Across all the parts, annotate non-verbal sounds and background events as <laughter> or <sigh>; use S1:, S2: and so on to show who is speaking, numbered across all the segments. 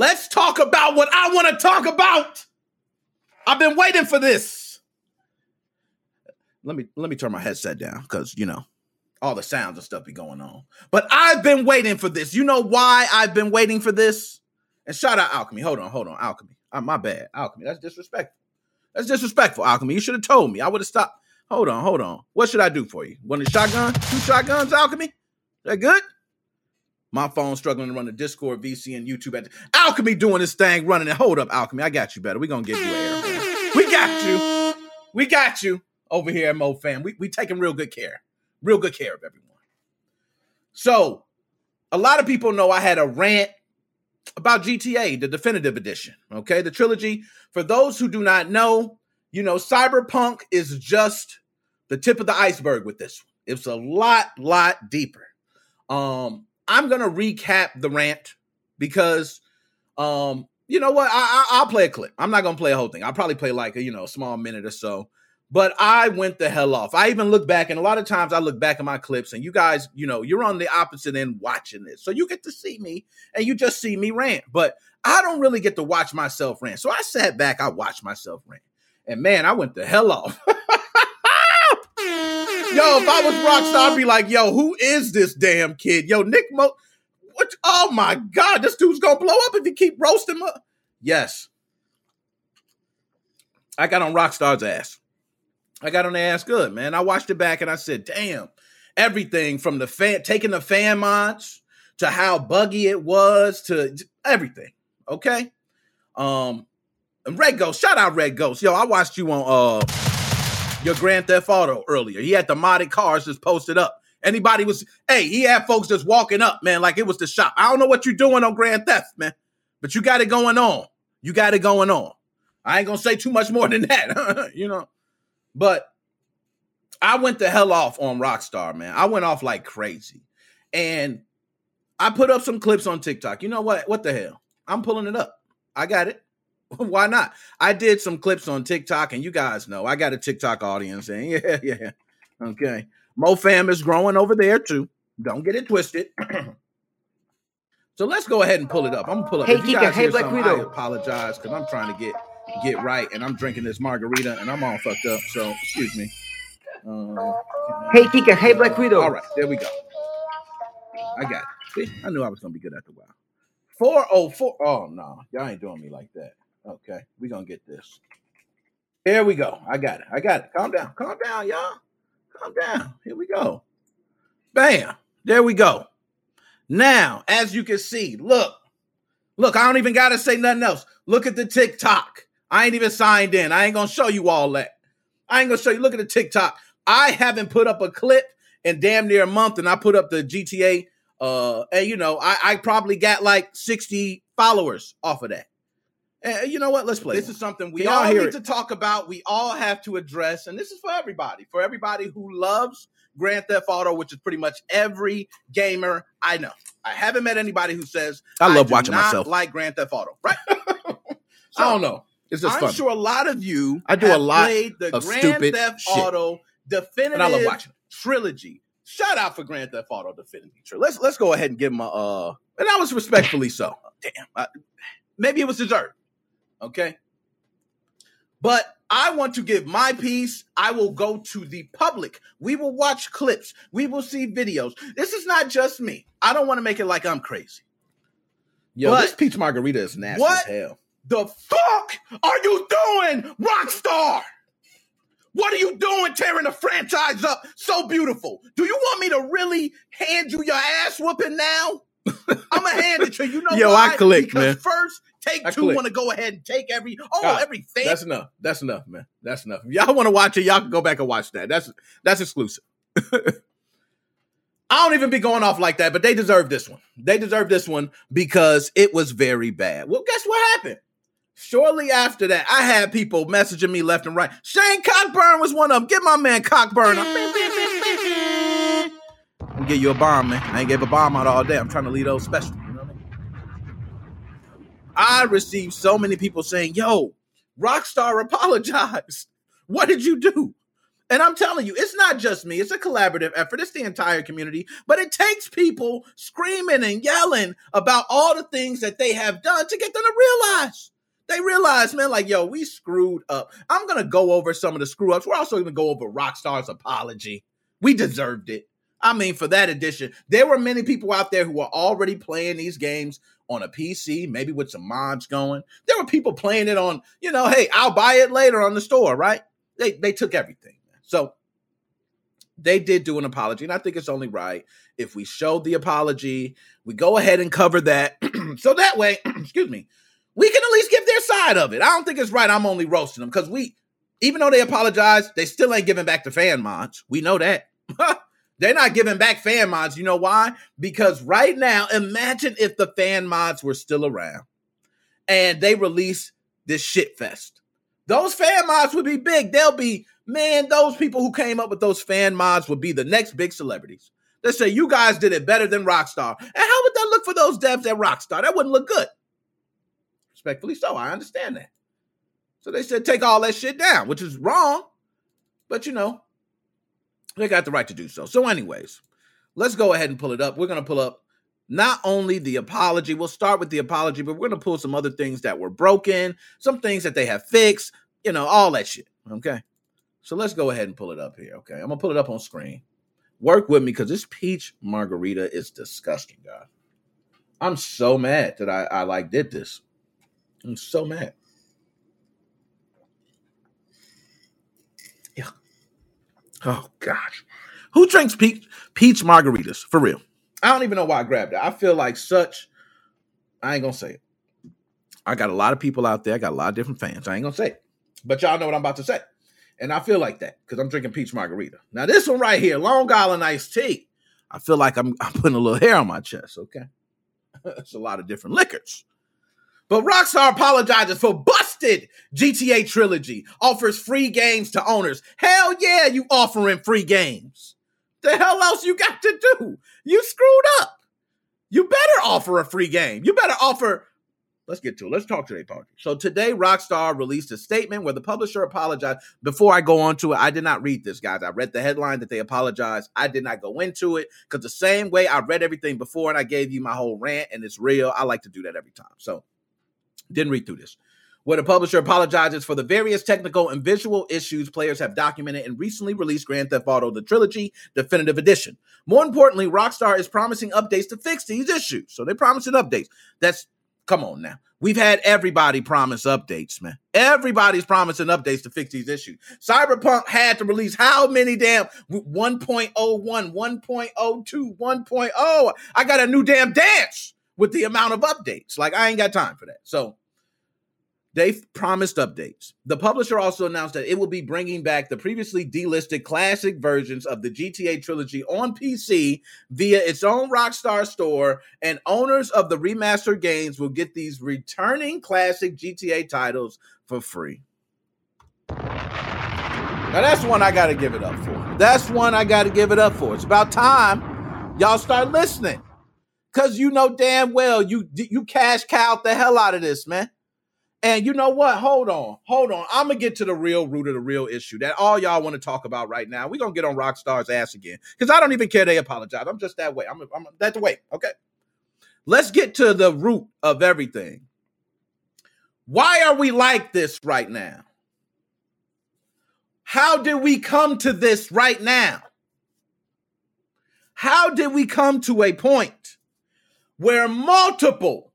S1: Let's talk about what I want to talk about. I've been waiting for this. Let me let me turn my headset down because you know all the sounds and stuff be going on. But I've been waiting for this. You know why I've been waiting for this? And shout out Alchemy. Hold on, hold on, Alchemy. Uh, my bad, Alchemy. That's disrespectful. That's disrespectful, Alchemy. You should have told me. I would have stopped. Hold on, hold on. What should I do for you? One shotgun? Two shotguns, Alchemy? That good? My phone struggling to run the Discord, VC, and YouTube. At the, Alchemy doing this thing, running it. Hold up, Alchemy. I got you better. we going to give you air. We got you. We got you over here at Mo Fam. We, we taking real good care. Real good care of everyone. So, a lot of people know I had a rant about GTA, the definitive edition. Okay, the trilogy. For those who do not know, you know, Cyberpunk is just the tip of the iceberg with this one. It's a lot, lot deeper. Um, I'm gonna recap the rant because, um, you know what? I, will play a clip. I'm not gonna play a whole thing. I'll probably play like a you know small minute or so. But I went the hell off. I even look back, and a lot of times I look back at my clips, and you guys, you know, you're on the opposite end watching this, so you get to see me, and you just see me rant. But I don't really get to watch myself rant. So I sat back, I watched myself rant, and man, I went the hell off. <laughs> Yo, if I was Rockstar, I'd be like, yo, who is this damn kid? Yo, Nick Mo. What? Oh my God, this dude's gonna blow up if you keep roasting him. Yes. I got on Rockstar's ass. I got on their ass good, man. I watched it back and I said, damn, everything from the fan taking the fan mods to how buggy it was to everything. Okay. Um and Red Ghost, shout out Red Ghost. Yo, I watched you on uh your Grand Theft Auto earlier. He had the modded cars just posted up. Anybody was, hey, he had folks just walking up, man, like it was the shop. I don't know what you're doing on Grand Theft, man, but you got it going on. You got it going on. I ain't gonna say too much more than that, <laughs> you know. But I went the hell off on Rockstar, man. I went off like crazy. And I put up some clips on TikTok. You know what? What the hell? I'm pulling it up. I got it. <laughs> Why not? I did some clips on TikTok, and you guys know I got a TikTok audience, and <laughs> yeah, yeah. Okay. Mo fam is growing over there too. Don't get it twisted. <clears throat> so let's go ahead and pull it up. I'm gonna pull up.
S2: Hey, Kika, hey, Black Widow.
S1: I apologize because I'm trying to get get right, and I'm drinking this margarita, and I'm all fucked up. So excuse me.
S2: Uh, hey, Kika, hey, Black Widow.
S1: All right, there we go. I got it. See, I knew I was gonna be good after a while. 404. Oh no, y'all ain't doing me like that. Okay, we gonna get this. Here we go. I got it. I got it. Calm down. Calm down, y'all. Calm down. Here we go. Bam. There we go. Now, as you can see, look, look, I don't even gotta say nothing else. Look at the TikTok. I ain't even signed in. I ain't gonna show you all that. I ain't gonna show you. Look at the TikTok. I haven't put up a clip in damn near a month, and I put up the GTA. Uh, and you know, I, I probably got like 60 followers off of that. And you know what? Let's play. This one. is something we all need it? to talk about. We all have to address, and this is for everybody. For everybody who loves Grand Theft Auto, which is pretty much every gamer I know. I haven't met anybody who says
S3: I love I watching myself
S1: like Grand Theft Auto. Right? so, <laughs> I don't know. It's just
S3: I'm
S1: fun.
S3: sure a lot of you
S1: I do a lot
S3: played the
S1: of
S3: Grand
S1: stupid
S3: Theft
S1: shit.
S3: Auto definitive
S1: And I love watching.
S3: trilogy.
S1: Shout out for Grand Theft Auto Definitive Trilogy. Let's let's go ahead and give him a uh, and I was respectfully so. Damn, I, maybe it was deserved. Okay, but I want to give my piece. I will go to the public. We will watch clips. We will see videos. This is not just me. I don't want to make it like I'm crazy. Yo,
S3: But-
S1: this peach margarita is nasty
S3: What?
S1: as hell.
S3: The fuck are you doing, Rockstar? What are you doing tearing the franchise up so beautiful? Do you want me to really hand you your ass whooping now? <laughs> I'm gonna hand it to you. You know
S1: Yo,
S3: why?
S1: I clicked,
S3: because
S1: man.
S3: first, take
S1: I
S3: two want to go ahead and take every oh
S1: Ah,
S3: everything.
S1: That's enough. That's enough, man. That's enough. If y'all want to watch it, y'all can go back and watch that. That's that's exclusive. <laughs> I don't even be going off like that, but they deserve this one. They deserve this one because it was very bad. Well, guess what happened? Shortly after that, I had people messaging me left and right. Shane Cockburn was one of them. Get my man Cockburn. I'm gonna give you a bomb, man. I ain't gave a bomb out all day. I'm trying to leave those special. I received so many people saying, "Yo, Rockstar apologized. <laughs> What did you do?" And I'm telling you, it's not just me, it's a collaborative effort. It's the entire community. But it takes people screaming and yelling about all the things that they have done to get them to realize. They realize, man, like, yo, we screwed up. I'm going to go over some of the screw ups. We're also going to go over Rockstar's apology. We deserved it. I mean, for that edition, there were many people out there who were already playing these games on a PC, maybe with some mods going. There were people playing it on, you know, hey, I'll buy it later on the store, right? They they took everything. So they did do an apology, and I think it's only right if we show the apology, we go ahead and cover that. <clears throat> so that way, <clears throat> excuse me, we can at least give their side of it. I don't think it's right. I'm only roasting them because we, even though they apologize, they still ain't giving back the fan mods. We know that. <laughs> They're not giving back fan mods. You know why? Because right now, imagine if the fan mods were still around and they release this shit fest. Those fan mods would be big. They'll be, man, those people who came up with those fan mods would be the next big celebrities. They say, you guys did it better than Rockstar. And how would that look for those devs at Rockstar? That wouldn't look good. Respectfully so. I understand that. So they said, take all that shit down, which is wrong. But you know, they got the right to do so. So, anyways, let's go ahead and pull it up. We're going to pull up not only the apology, we'll start with the apology, but we're going to pull some other things that were broken, some things that they have fixed, you know, all that shit. Okay. So let's go ahead and pull it up here. Okay. I'm going to pull it up on screen. Work with me because this peach margarita is disgusting, guys. I'm so mad that I, I like did this. I'm so mad. Oh gosh. Who drinks peach peach margaritas? For real. I don't even know why I grabbed it. I feel like such I ain't gonna say it. I got a lot of people out there. I got a lot of different fans. I ain't gonna say it. But y'all know what I'm about to say. And I feel like that because I'm drinking peach margarita. Now, this one right here, Long Island iced tea. I feel like I'm, I'm putting a little hair on my chest, okay? <laughs> it's a lot of different liquors. But Rockstar apologizes for GTA trilogy, offers free games to owners. Hell yeah, you offering free games. The hell else you got to do? You screwed up. You better offer a free game. You better offer. Let's get to it. Let's talk today, party. So today, Rockstar released a statement where the publisher apologized. Before I go on to it, I did not read this, guys. I read the headline that they apologized. I did not go into it because the same way I read everything before and I gave you my whole rant and it's real, I like to do that every time. So didn't read through this. Where the publisher apologizes for the various technical and visual issues players have documented in recently released Grand Theft Auto The Trilogy Definitive Edition. More importantly, Rockstar is promising updates to fix these issues. So they're promising updates. That's, come on now. We've had everybody promise updates, man. Everybody's promising updates to fix these issues. Cyberpunk had to release how many damn 1.01, 1.02, 1.0. I got a new damn dance with the amount of updates. Like, I ain't got time for that. So, They've promised updates. The publisher also announced that it will be bringing back the previously delisted classic versions of the GTA trilogy on PC via its own Rockstar store, and owners of the remastered games will get these returning classic GTA titles for free. Now, that's one I got to give it up for. That's one I got to give it up for. It's about time y'all start listening. Cause you know damn well you you cash cow the hell out of this, man. And you know what? Hold on, hold on. I'm gonna get to the real root of the real issue that all y'all want to talk about right now. We're gonna get on Rockstar's ass again because I don't even care they apologize. I'm just that way. I'm, I'm that way. Okay. Let's get to the root of everything. Why are we like this right now? How did we come to this right now? How did we come to a point where multiple,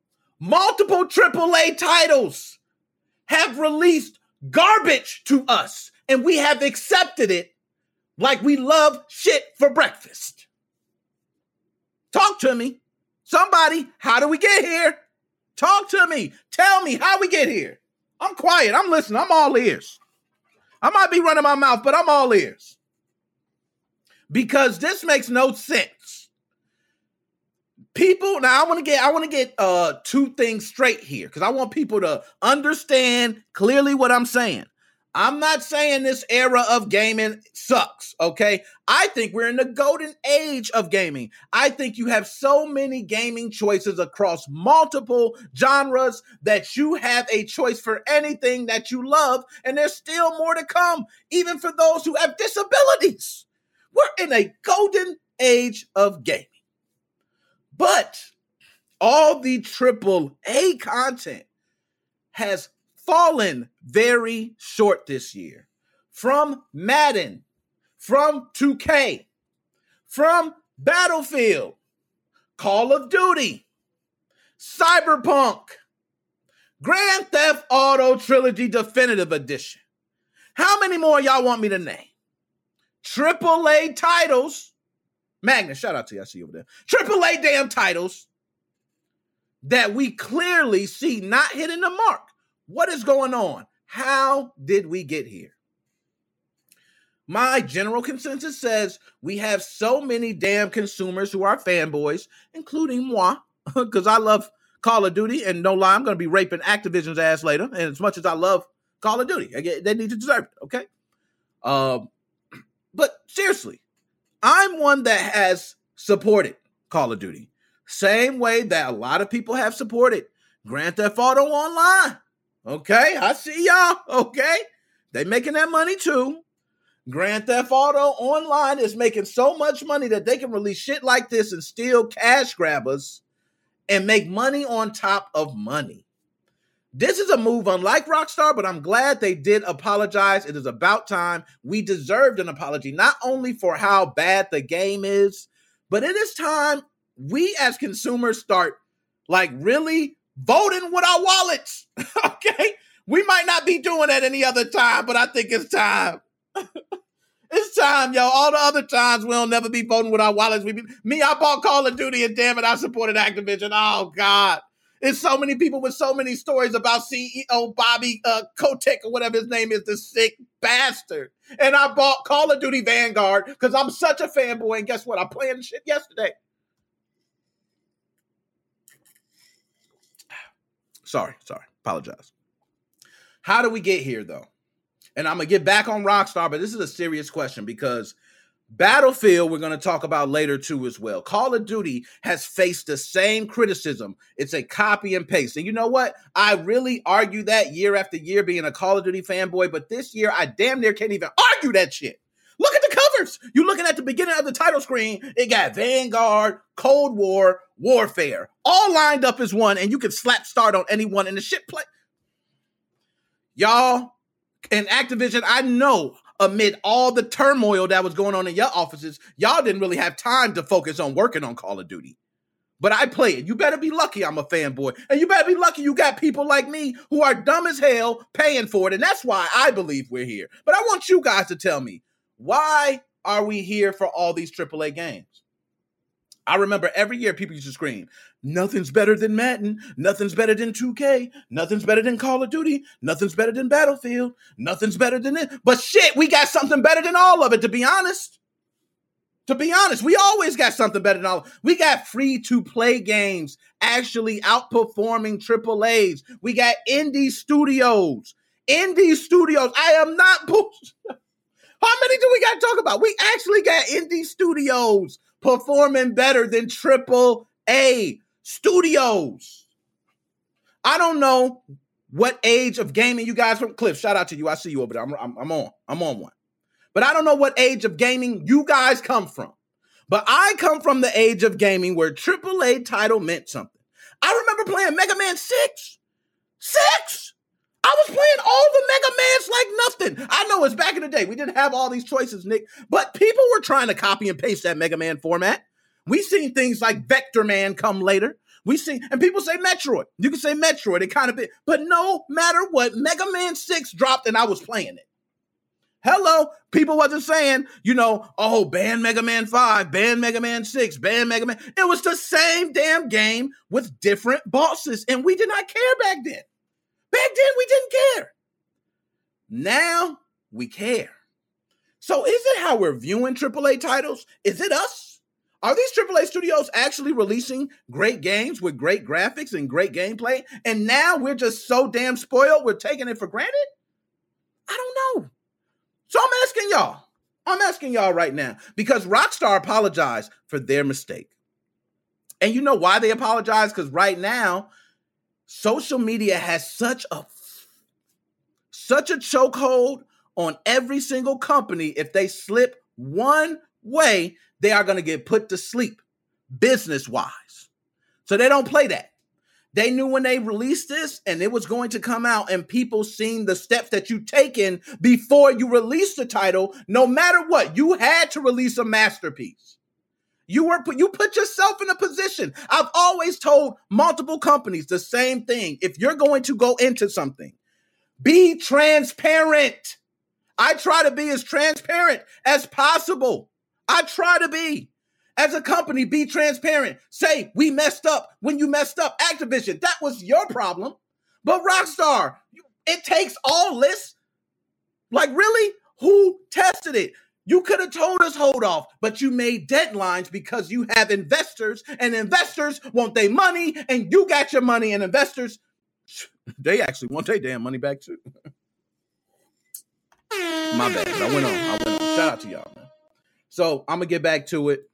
S1: multiple AAA titles have released garbage to us and we have accepted it like we love shit for breakfast. Talk to me. Somebody, how do we get here? Talk to me. Tell me how we get here. I'm quiet. I'm listening. I'm all ears. I might be running my mouth, but I'm all ears. Because this makes no sense. People, now I want to get I want to get uh two things straight here because I want people to understand clearly what I'm saying. I'm not saying this era of gaming sucks, okay? I think we're in the golden age of gaming. I think you have so many gaming choices across multiple genres that you have a choice for anything that you love, and there's still more to come, even for those who have disabilities. We're in a golden age of gaming. But all the triple A content has fallen very short this year. From Madden, from 2K, from Battlefield, Call of Duty, Cyberpunk, Grand Theft Auto Trilogy Definitive Edition. How many more y'all want me to name? Triple A titles. Magnus, shout out to you. I see you over there. Triple A damn titles that we clearly see not hitting the mark. What is going on? How did we get here? My general consensus says we have so many damn consumers who are fanboys, including moi, <laughs> because I love Call of Duty, and no lie, I'm going to be raping Activision's ass later. And as much as I love Call of Duty, I get, they need to deserve it, okay? Um, <clears throat> but seriously, I'm one that has supported Call of Duty, same way that a lot of people have supported Grand Theft Auto Online. Okay, I see y'all. Okay, they making that money too. Grand Theft Auto Online is making so much money that they can release shit like this and steal cash grabbers and make money on top of money. This is a move unlike Rockstar, but I'm glad they did apologize. It is about time. We deserved an apology, not only for how bad the game is, but it is time we as consumers start like really voting with our wallets. <laughs> okay? We might not be doing that any other time, but I think it's time. <laughs> it's time, yo. All the other times we'll never be voting with our wallets. We be, me, I bought Call of Duty, and damn it, I supported Activision. Oh God. It's so many people with so many stories about CEO Bobby uh, Kotick or whatever his name is, the sick bastard. And I bought Call of Duty Vanguard because I'm such a fanboy. And guess what? I played shit yesterday. <sighs> Sorry, sorry. Apologize. How do we get here though? And I'm gonna get back on Rockstar, but this is a serious question because Battlefield, we're going to talk about later too, as well. Call of Duty has faced the same criticism. It's a copy and paste. And you know what? I really argue that year after year being a Call of Duty fanboy, but this year I damn near can't even argue that shit. Look at the covers. You're looking at the beginning of the title screen. It got Vanguard, Cold War, Warfare, all lined up as one, and you can slap start on anyone in the shit play. Y'all, and Activision, I know amid all the turmoil that was going on in your offices, y'all didn't really have time to focus on working on Call of Duty. But I play it. You better be lucky I'm a fanboy. And you better be lucky you got people like me who are dumb as hell paying for it. And that's why I believe we're here. But I want you guys to tell me why are we here for all these AAA games? I remember every year people used to scream, nothing's better than Madden, nothing's better than 2K, nothing's better than Call of Duty, nothing's better than Battlefield, nothing's better than it. But shit, we got something better than all of it, to be honest. To be honest, we always got something better than all. We got free to play games actually outperforming AAAs. We got indie studios. Indie studios. I am not <laughs> How many do we got to talk about? We actually got indie studios performing better than triple A studios. I don't know what age of gaming you guys from Cliff. Shout out to you. I see you over there. I'm, I'm, I'm on. I'm on one. But I don't know what age of gaming you guys come from. But I come from the age of gaming where AAA title meant something. I remember playing Mega Man 6. Six! I was playing all the Mega Mans like nothing. I know it's back in the day. We didn't have all these choices, Nick, but people were trying to copy and paste that Mega Man format. We seen things like Vector Man come later. We see, and people say Metroid. You can say Metroid, it kind of bit, but no matter what, Mega Man 6 dropped and I was playing it. Hello, people wasn't saying, you know, oh, ban Mega Man 5, ban Mega Man 6, ban Mega Man. It was the same damn game with different bosses, and we did not care back then. Back then, we didn't care. Now we care. So, is it how we're viewing AAA titles? Is it us? Are these AAA studios actually releasing great games with great graphics and great gameplay? And now we're just so damn spoiled, we're taking it for granted? I don't know. So I'm asking y'all. I'm asking y'all right now because Rockstar apologized for their mistake. And you know why they apologize? Because right now, social media has such a such a chokehold on every single company. If they slip one way, they are going to get put to sleep business wise. So they don't play that. They knew when they released this and it was going to come out, and people seen the steps that you taken before you released the title. No matter what, you had to release a masterpiece. You were you put yourself in a position. I've always told multiple companies the same thing. If you're going to go into something, be transparent. I try to be as transparent as possible. I try to be. As a company, be transparent. Say, we messed up when you messed up. Activision, that was your problem. But Rockstar, it takes all this. Like, really? Who tested it? You could have told us hold off, but you made deadlines because you have investors, and investors want their money, and you got your money, and investors, <laughs> they actually want their damn money back too. <laughs> My bad. I went on. I went on. Shout out to y'all, man. So I'm gonna get back to it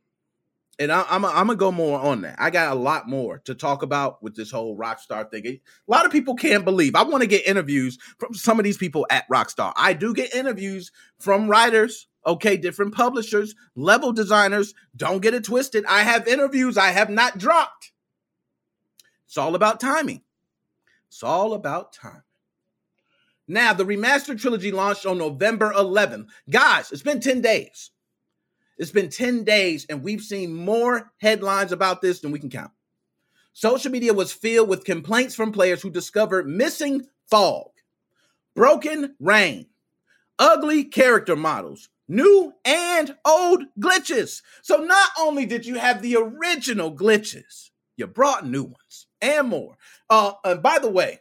S1: and I, am I'm gonna go more on that. I got a lot more to talk about with this whole Rockstar thing. A lot of people can't believe. I want to get interviews from some of these people at Rockstar. I do get interviews from writers, okay, different publishers, level designers. Don't get it twisted. I have interviews I have not dropped. It's all about timing. It's all about time. Now, the remastered trilogy launched on November 11th. Guys, it's been 10 days. It's been 10 days, and we've seen more headlines about this than we can count. Social media was filled with complaints from players who discovered missing fog, broken rain, ugly character models, new and old glitches. So not only did you have the original glitches, you brought new ones and more. Uh, and by the way,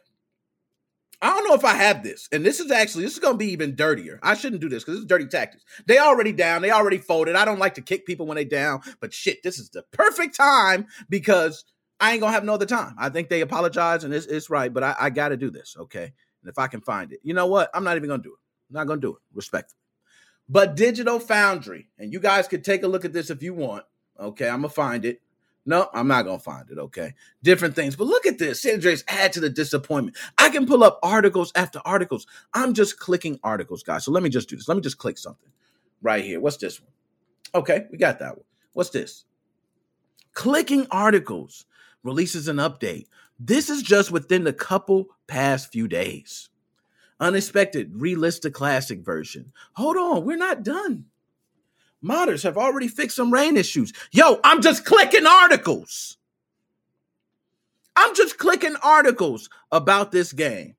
S1: I don't know if I have this, and this is actually this is going to be even dirtier. I shouldn't do this because this is dirty tactics. They already down, they already folded. I don't like to kick people when they down, but shit, this is the perfect time because I ain't gonna have no other time. I think they apologize and it's, it's right, but I, I got to do this, okay? And if I can find it, you know what? I'm not even gonna do it. I'm not gonna do it, respectfully. But Digital Foundry, and you guys could take a look at this if you want. Okay, I'm gonna find it. No, I'm not gonna find it. Okay, different things. But look at this. San Andreas add to the disappointment. I can pull up articles after articles. I'm just clicking articles, guys. So let me just do this. Let me just click something right here. What's this one? Okay, we got that one. What's this? Clicking articles releases an update. This is just within the couple past few days. Unexpected relist the classic version. Hold on, we're not done. Modders have already fixed some rain issues. Yo, I'm just clicking articles. I'm just clicking articles about this game.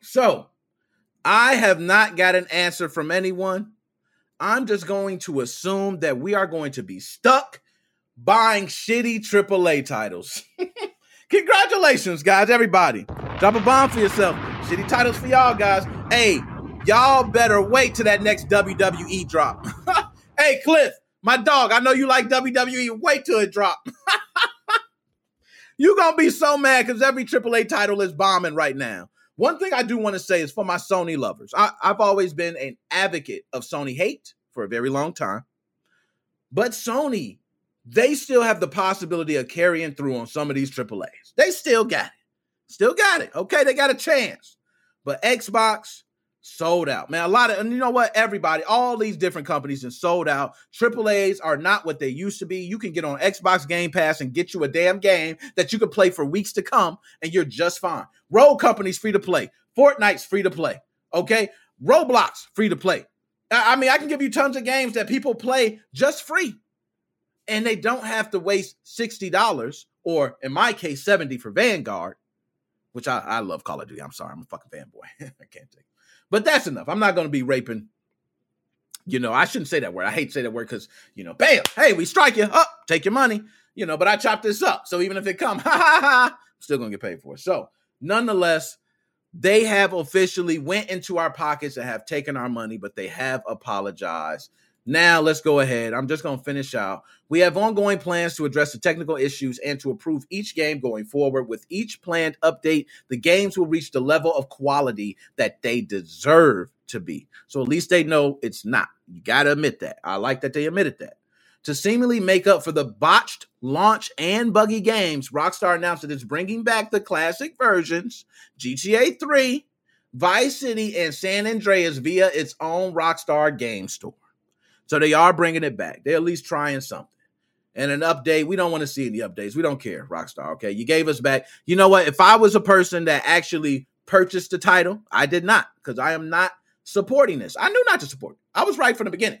S1: So, I have not got an answer from anyone. I'm just going to assume that we are going to be stuck buying shitty AAA titles. <laughs> Congratulations, guys, everybody. Drop a bomb for yourself. Shitty titles for y'all, guys. Hey, Y'all better wait till that next WWE drop. <laughs> hey, Cliff, my dog, I know you like WWE. Wait till it drop. <laughs> you gonna be so mad because every AAA title is bombing right now. One thing I do want to say is for my Sony lovers. I, I've always been an advocate of Sony hate for a very long time. But Sony, they still have the possibility of carrying through on some of these AAAs. They still got it. Still got it. Okay, they got a chance. But Xbox, sold out. Man, a lot of, and you know what? Everybody, all these different companies and sold out. Triple A's are not what they used to be. You can get on Xbox Game Pass and get you a damn game that you can play for weeks to come, and you're just fine. Road companies free to play. Fortnite's free to play. Okay. Roblox free to play. I mean, I can give you tons of games that people play just free. And they don't have to waste $60 or in my case, 70 for Vanguard, which I, I love Call of Duty. I'm sorry, I'm a fucking fanboy. <laughs> I can't take but that's enough. I'm not going to be raping. You know, I shouldn't say that word. I hate to say that word because, you know, bam, hey, we strike you. Up, take your money. You know, but I chop this up. So even if it come, <laughs> ha ha ha, I'm still going to get paid for it. So nonetheless, they have officially went into our pockets and have taken our money, but they have apologized. Now let's go ahead. I'm just going to finish out. We have ongoing plans to address the technical issues and to approve each game going forward. With each planned update, the games will reach the level of quality that they deserve to be. So at least they know it's not. You got to admit that. I like that they admitted that. To seemingly make up for the botched launch and buggy games, Rockstar announced that it's bringing back the classic versions, GTA 3, Vice City, and San Andreas via its own Rockstar game store. So they are bringing it back. They're at least trying something. And an update, we don't want to see any updates. We don't care, Rockstar. Okay. You gave us back. You know what? If I was a person that actually purchased the title, I did not, because I am not supporting this. I knew not to support. I was right from the beginning.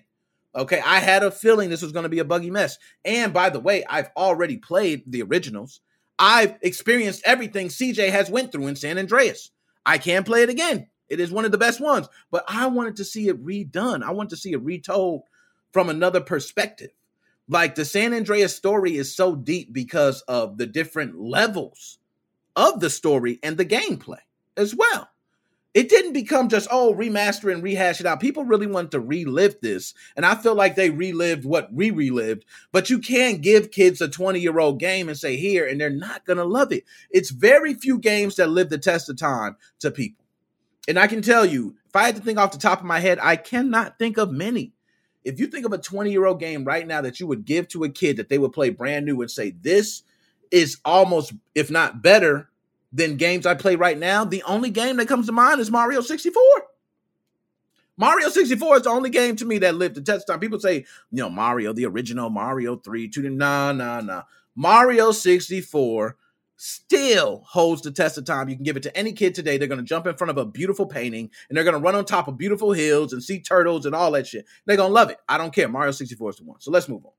S1: Okay. I had a feeling this was going to be a buggy mess. And by the way, I've already played the originals. I've experienced everything CJ has went through in San Andreas. I can play it again. It is one of the best ones, but I wanted to see it redone. I wanted to see it retold from another perspective. Like the San Andreas story is so deep because of the different levels of the story and the gameplay as well. It didn't become just, oh, remaster and rehash it out. People really want to relive this. And I feel like they relived what we relived. But you can't give kids a 20 year old game and say, here, and they're not going to love it. It's very few games that live the test of time to people. And I can tell you, if I had to think off the top of my head, I cannot think of many if you think of a 20 year old game right now that you would give to a kid that they would play brand new and say, this is almost, if not better than games I play right now, the only game that comes to mind is Mario 64. Mario 64 is the only game to me that lived the test time. People say, you know, Mario, the original Mario 3, 2, nah, nah, nah. Mario 64 still holds the test of time. You can give it to any kid today. They're going to jump in front of a beautiful painting and they're going to run on top of beautiful hills and see turtles and all that shit. They're going to love it. I don't care. Mario 64 is the one. So let's move on.